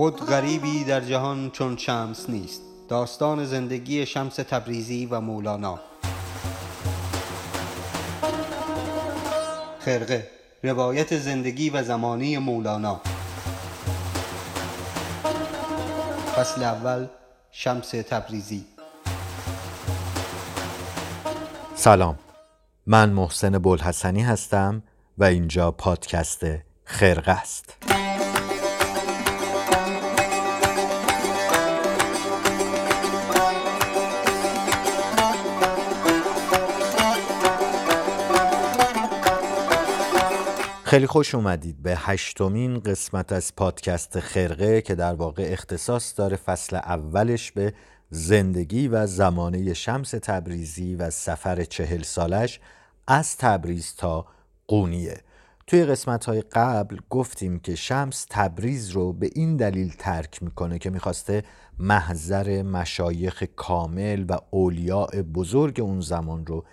خود غریبی در جهان چون شمس نیست. داستان زندگی شمس تبریزی و مولانا. خرقه روایت زندگی و زمانی مولانا. فصل اول شمس تبریزی. سلام. من محسن بلحسنی هستم و اینجا پادکست خرقه است. خیلی خوش اومدید به هشتمین قسمت از پادکست خرقه که در واقع اختصاص داره فصل اولش به زندگی و زمانه شمس تبریزی و سفر چهل سالش از تبریز تا قونیه. توی قسمت های قبل گفتیم که شمس تبریز رو به این دلیل ترک می‌کنه که می‌خواسته محضر مشایخ کامل و اولیاء بزرگ اون زمان رو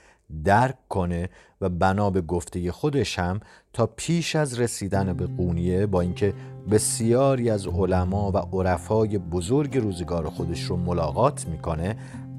درک کنه و بنا به گفته خودش هم تا پیش از رسیدن به قونیه با اینکه بسیاری از علما و عرفای بزرگ روزگار خودش رو ملاقات می‌کنه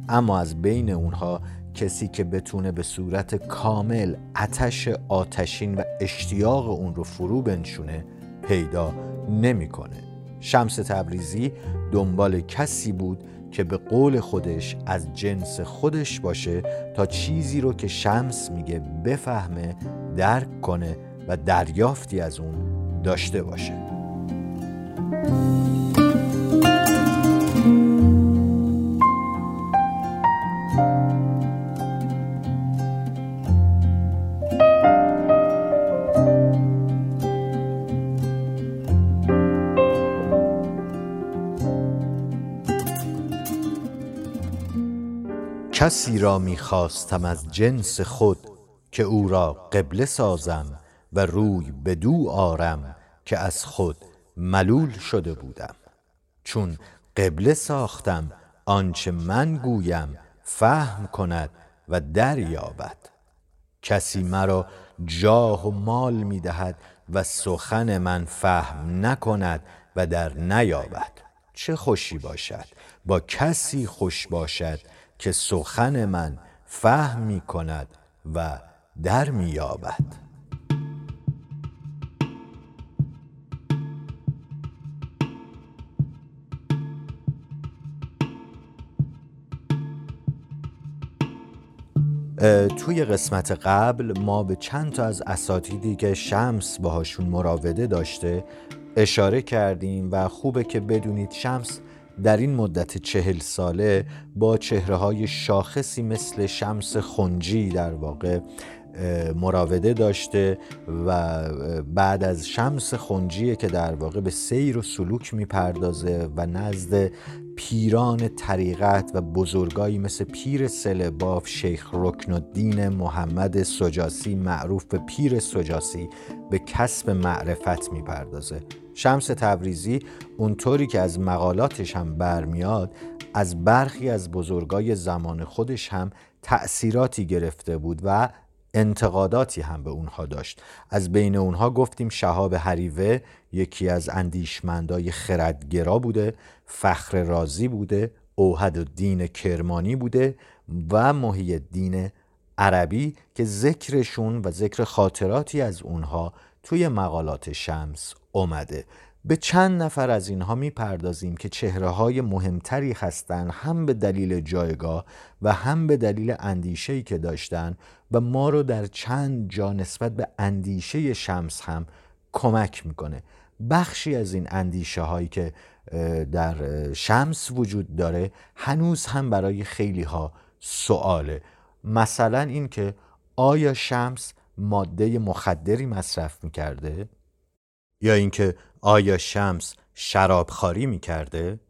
اما از بین اونها کسی که بتونه به صورت کامل اتش آتشین و اشتیاق اون رو فرو بنشونه پیدا نمی‌کنه. شمس تبریزی دنبال کسی بود که به قول خودش از جنس خودش باشه تا چیزی رو که شمس میگه بفهمه درک کنه و دریافتی از اون داشته باشه. کسی را می‌خواستم از جنس خود که او را قبله سازم و روی به دو آرم که از خود ملول شده بودم. چون قبله ساختم آنچه من گویم فهم کند و دریابد. کسی مرا جاه و مال می‌دهد و سخن من فهم نکند و در نیابد. چه خوشی باشد. با کسی خوش باشد که سخن من فهم می کند و در می یابد. توی قسمت قبل ما به چند تا از اساتیدی که شمس باهاشون مراوده داشته اشاره کردیم و خوبه که بدونید شمس در این مدت چهل ساله با چهره های شاخصی مثل شمس خنجی در واقع مراوده داشته و بعد از شمس خنجیه که در واقع به سیر و سلوک می‌پردازه و نزد پیران طریقت و بزرگایی مثل پیر سلباف شیخ رکن الدین محمد سجاسی معروف به پیر سجاسی به کسب معرفت می‌پردازه. شمس تبریزی اونطوری که از مقالاتش هم برمیاد از برخی از بزرگای زمان خودش هم تأثیراتی گرفته بود و انتقاداتی هم به اونها داشت. از بین اونها گفتیم شهاب حریوه یکی از اندیشمندای خردگرا بوده فخر رازی بوده اوهد الدین کرمانی بوده و محی الدین عربی که ذکرشون و ذکر خاطراتی از اونها توی مقالات شمس اومده. به چند نفر از اینها می‌پردازیم که چهره های مهمتری هستند هم به دلیل جایگاه و هم به دلیل اندیشه‌ای که داشتن و ما رو در چند جا نسبت به اندیشه شمس هم کمک می‌کنه بخشی از این اندیشه هایی که در شمس وجود داره هنوز هم برای خیلی ها سواله مثلا این که آیا شمس ماده مخدری مصرف می‌کرده؟ یا اینکه آیا شمس شرابخواری می‌کرده؟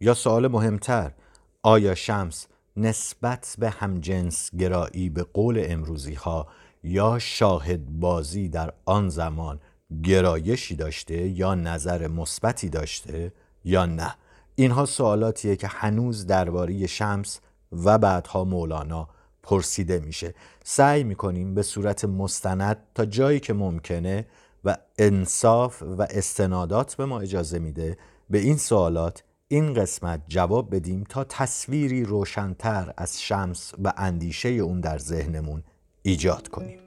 یا سوال مهمتر آیا شمس نسبت به همجنس گرایی به قول امروزی ها یا شاهد بازی در آن زمان گرایشی داشته یا نظر مثبتی داشته یا نه اینها سوالاتیه که هنوز درباره شمس و بعدها مولانا پرسیده میشه سعی می‌کنیم به صورت مستند تا جایی که ممکنه و انصاف و استنادات به ما اجازه میده به این سوالات این قسمت جواب بدیم تا تصویری روشنتر از شمس و اندیشه اون در ذهنمون ایجاد کنیم.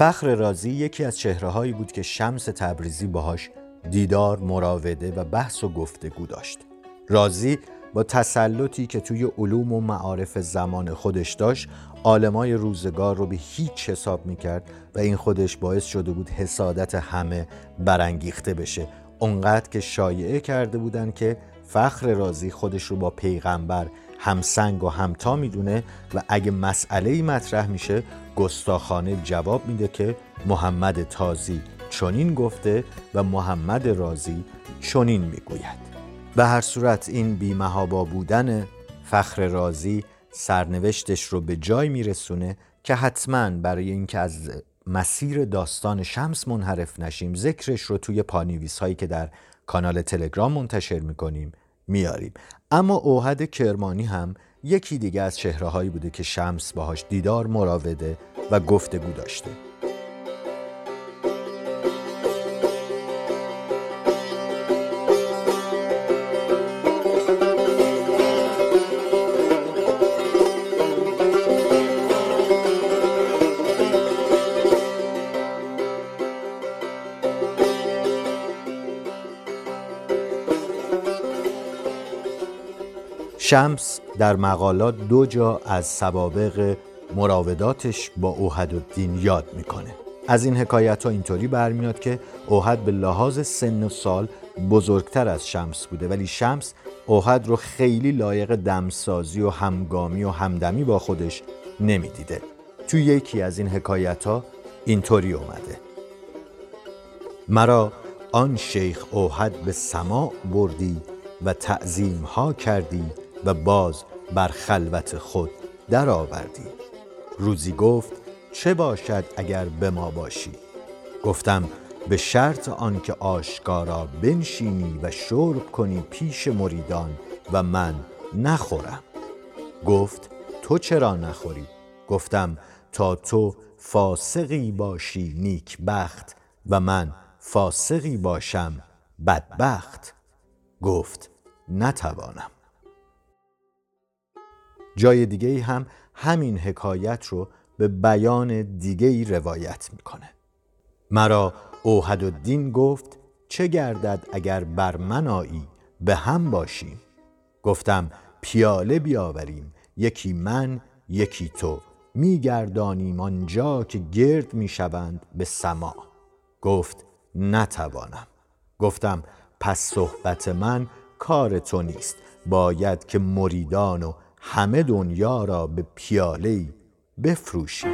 فخر رازی یکی از چهره بود که شمس تبریزی باهاش دیدار، مراوده و بحث و گفتگو داشت. رازی با تسلطی که توی علوم و معارف زمان خودش داشت عالمای روزگار رو به هیچ حساب می‌کرد و این خودش باعث شده بود حسادت همه برانگیخته بشه اونقدر که شایعه کرده بودن که فخر رازی خودش رو با پیغمبر همسنگ و همتا می‌دونه و اگه مسئله ای مطرح میشه گستاخانه جواب میده که محمد تازی چنین گفته و محمد رازی چنین می‌گوید. به هر صورت این بیمهابا بودن فخر رازی سرنوشتش رو به جای میرسونه که حتما برای اینکه از مسیر داستان شمس منحرف نشیم ذکرش رو توی پانیویس هایی که در کانال تلگرام منتشر می‌کنیم میاریم. اما اوهد کرمانی هم یکی دیگه از هایی بوده که شمس باهاش دیدار مراوده و گفتگو داشته. شمس در مقالات دو جا از سوابق مراوداتش با اوهد الدین یاد می‌کنه. از این حکایت ها اینطوری برمیاد که اوهد به لحاظ سن و سال بزرگتر از شمس بوده ولی شمس اوهد رو خیلی لایق دمسازی و همگامی و همدمی با خودش نمی‌دیده. تو یکی از این حکایت ها اینطوری اومده. مرا آن شیخ اوهد به سماع بردی و تعظیم ها کردی و باز بر خلوت خود درآوردی. روزی گفت چه باشد اگر به ما باشی؟ گفتم به شرط آنکه آشکارا بنشینی و شرب کنی پیش مریدان و من نخورم. گفت تو چرا نخوری؟ گفتم تا تو فاسقی باشی نیک بخت و من فاسقی باشم بدبخت. گفت نتوانم. جای دیگه هم همین حکایت رو به بیان دیگه ای روایت می‌کنه. مرا اوهد الدین گفت چه گردد اگر بر من آیی به هم باشیم؟ گفتم پیاله بیاوریم یکی من یکی تو. میگردانیم آنجا که گرد می‌شوند به سما. گفت نتوانم. گفتم پس صحبت من کار تو نیست. باید که مریدان و همه دنیا را به پیاله بفروشی.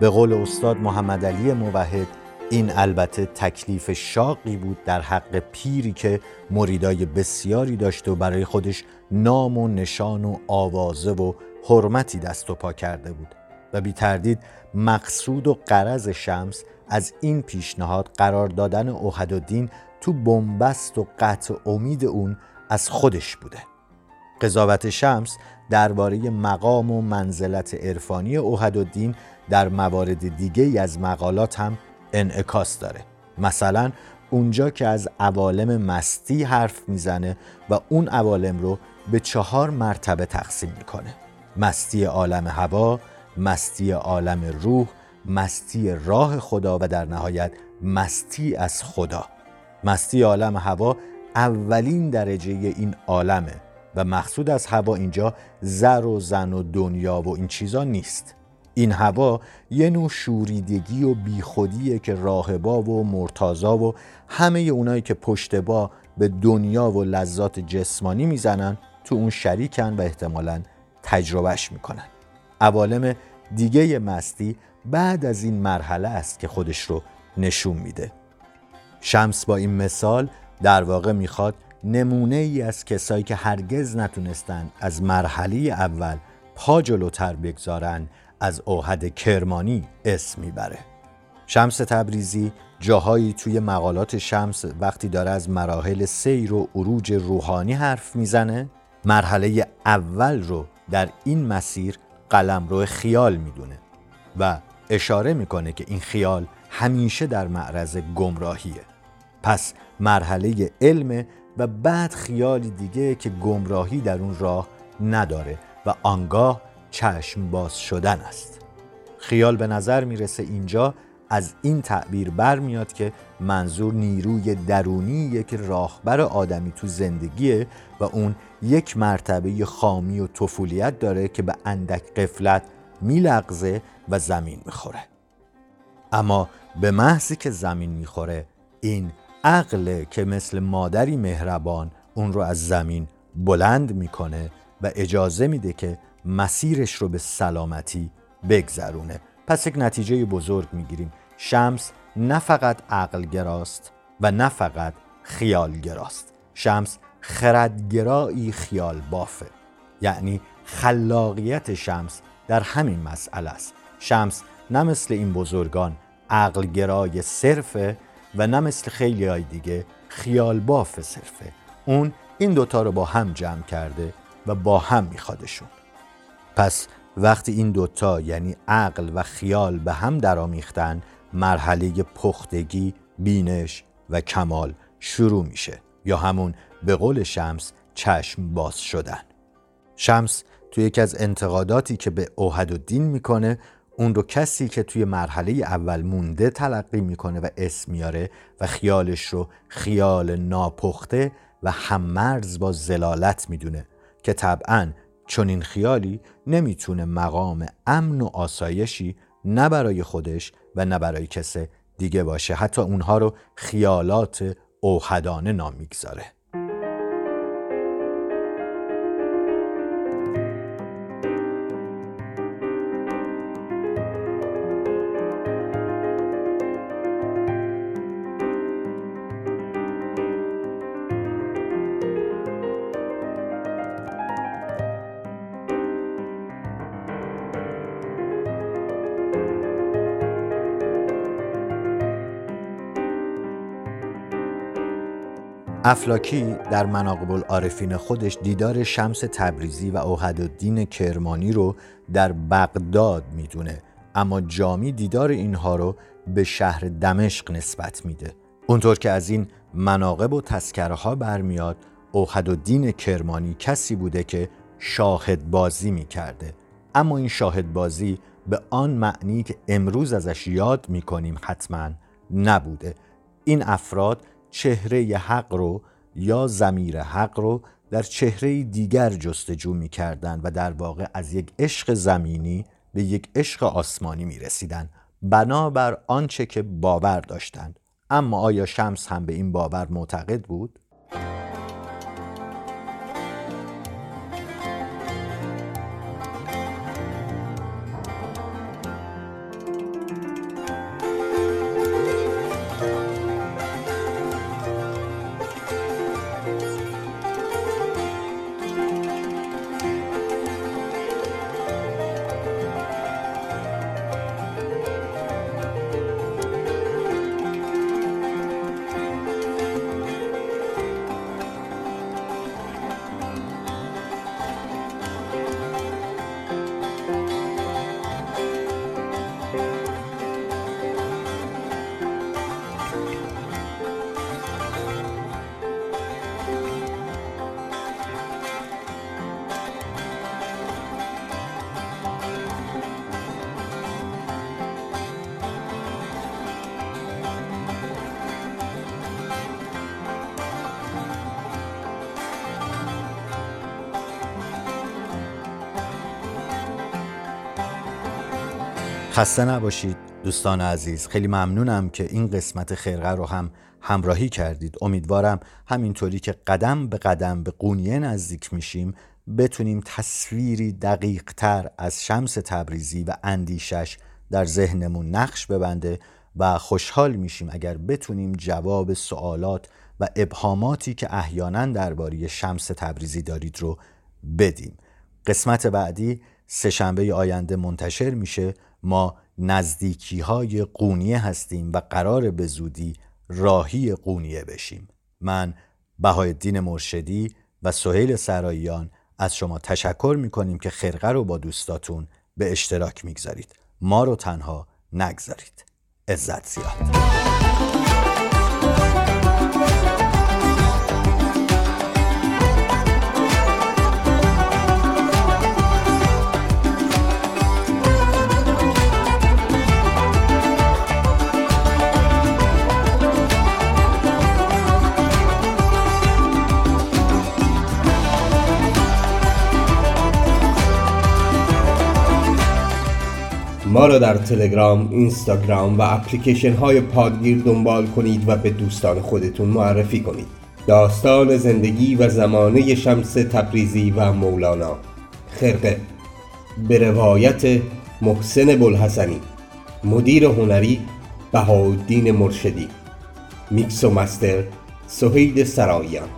به قول استاد محمد علی موحد این البته تکلیف شاقی بود در حق پیری که مریدای بسیاری داشته و برای خودش نام و نشان و آوازه و حرمتی دست و پا کرده بود. و بی تردید مقصود و قرض شمس از این پیشنهاد قرار دادن اوهد تو بنبست و قطع امید اون از خودش بوده. قضاوت شمس درباره مقام و منزلت عرفانی اوهد در موارد دیگه از مقالات هم انعکاس داره. مثلا اونجا که از عوالم مستی حرف می‌زنه و اون عوالم رو به چهار مرتبه تقسیم می‌کنه. مستی عالم هوا، مستی عالم روح، مستی راه خدا و در نهایت مستی از خدا. مستی عالم هوا اولین درجه این عالمه و مقصود از هوا اینجا زر و زن و دنیا و این چیزا نیست. این هوا یه نوع شوریدگی و بیخودیه که راهبا و مرتازا و همه اونایی که پشت با به دنیا و لذات جسمانی می‌زنن تو اون شریکن و احتمالا تجربهش می‌کنن. عوالم دیگه مستی بعد از این مرحله است که خودش رو نشون میده. شمس با این مثال در واقع می‌خواد نمونه ای از کسایی که هرگز نتونستن از مرحله اول پا جلوتر بگذارن از اوهد کرمانی اسم می‌بره. شمس تبریزی جاهایی توی مقالات شمس وقتی داره از مراحل سیر و عروج روحانی حرف می‌زنه مرحله اول رو در این مسیر قلم رو خیال می‌دونه و اشاره می‌کنه که این خیال همیشه در معرض گمراهیه. پس مرحله علم و بعد خیالی دیگه که گمراهی در اون راه نداره و آنگاه چشم باز شدن است. خیال به نظر می‌رسه اینجا از این تعبیر برمیاد که منظور نیروی درونی که راهبر آدمی تو زندگیه و اون یک مرتبه خامی و طفولیت داره که به اندک قفلت میلغزه و زمین می‌خوره. اما به محضی که زمین می‌خوره این عقل که مثل مادری مهربان اون رو از زمین بلند می‌کنه و اجازه میده که مسیرش رو به سلامتی بگذرونه. پس یک نتیجه بزرگ می‌گیریم. شمس نه فقط عقل گراست و نه فقط خیال گراست شمس خردگرایی خیال بافه. یعنی خلاقیت شمس در همین مسئله است. شمس نه مثل این بزرگان عقلگرای صرفه و نه مثل خیلی های دیگه خیال باف صرفه. اون این دوتا رو با هم جمع کرده و با هم میخوادشون. پس وقتی این دوتا یعنی عقل و خیال به هم درامیختن مرحله پختگی، بینش و کمال شروع میشه یا همون به قول شمس چشم باز شدن. شمس توی یکی از انتقاداتی که به اوهد و دین می‌کنه اون رو کسی که توی مرحله اول مونده تلقی می‌کنه و اسم میاره و خیالش رو خیال ناپخته و هممرز با زلالت می‌دونه که طبعا چون این خیالی نمی‌تونه مقام امن و آسایشی نه برای خودش و نه برای کس دیگه باشه. حتی اونها رو خیالات اوهدانه نام می‌گذاره. افلاکی در مناقب العارفین خودش دیدار شمس تبریزی و اوهد الدین کرمانی رو در بغداد می‌دونه. اما جامی دیدار اینها رو به شهر دمشق نسبت میده. اونطور که از این مناقب و تذکره ها برمیاد اوهد الدین کرمانی کسی بوده که شاهد بازی می‌کرده. اما این شاهد بازی به آن معنی که امروز ازش یاد می‌کنیم حتما نبوده. این افراد چهره حق رو یا زمیر حق رو در چهره دیگر جستجو می کردن و در واقع از یک عشق زمینی به یک عشق آسمانی می رسیدن بنابر آنچه که باور داشتند اما آیا شمس هم به این باور معتقد بود؟ خسته نباشید دوستان عزیز. خیلی ممنونم که این قسمت خرقه رو هم همراهی کردید. امیدوارم همینطوری که قدم به قدم به قونیه نزدیک میشیم بتونیم تصویری دقیق تر از شمس تبریزی و اندیشش در ذهنمون نقش ببنده و خوشحال میشیم اگر بتونیم جواب سوالات و ابهاماتی که احیانا درباره شمس تبریزی دارید رو بدیم. قسمت بعدی سهشنبه آینده منتشر میشه. ما نزدیکی های قونیه هستیم و قرار به زودی راهی قونیه بشیم. من بهایالدین مرشدی و سهیل سراییان از شما تشکر می‌کنیم که خرقه رو با دوستاتون به اشتراک می‌گذارید. ما رو تنها نگذارید. عزت زیاد. ما را در تلگرام، اینستاگرام و اپلیکیشن های پادگیر دنبال کنید و به دوستان خودتون معرفی کنید. داستان زندگی و زمانه شمس تبریزی و مولانا. خرقه. به روایت محسن بلحسنی مدیر هنری بهاءالدین مرشدی. میکس و مستر سهید سراییان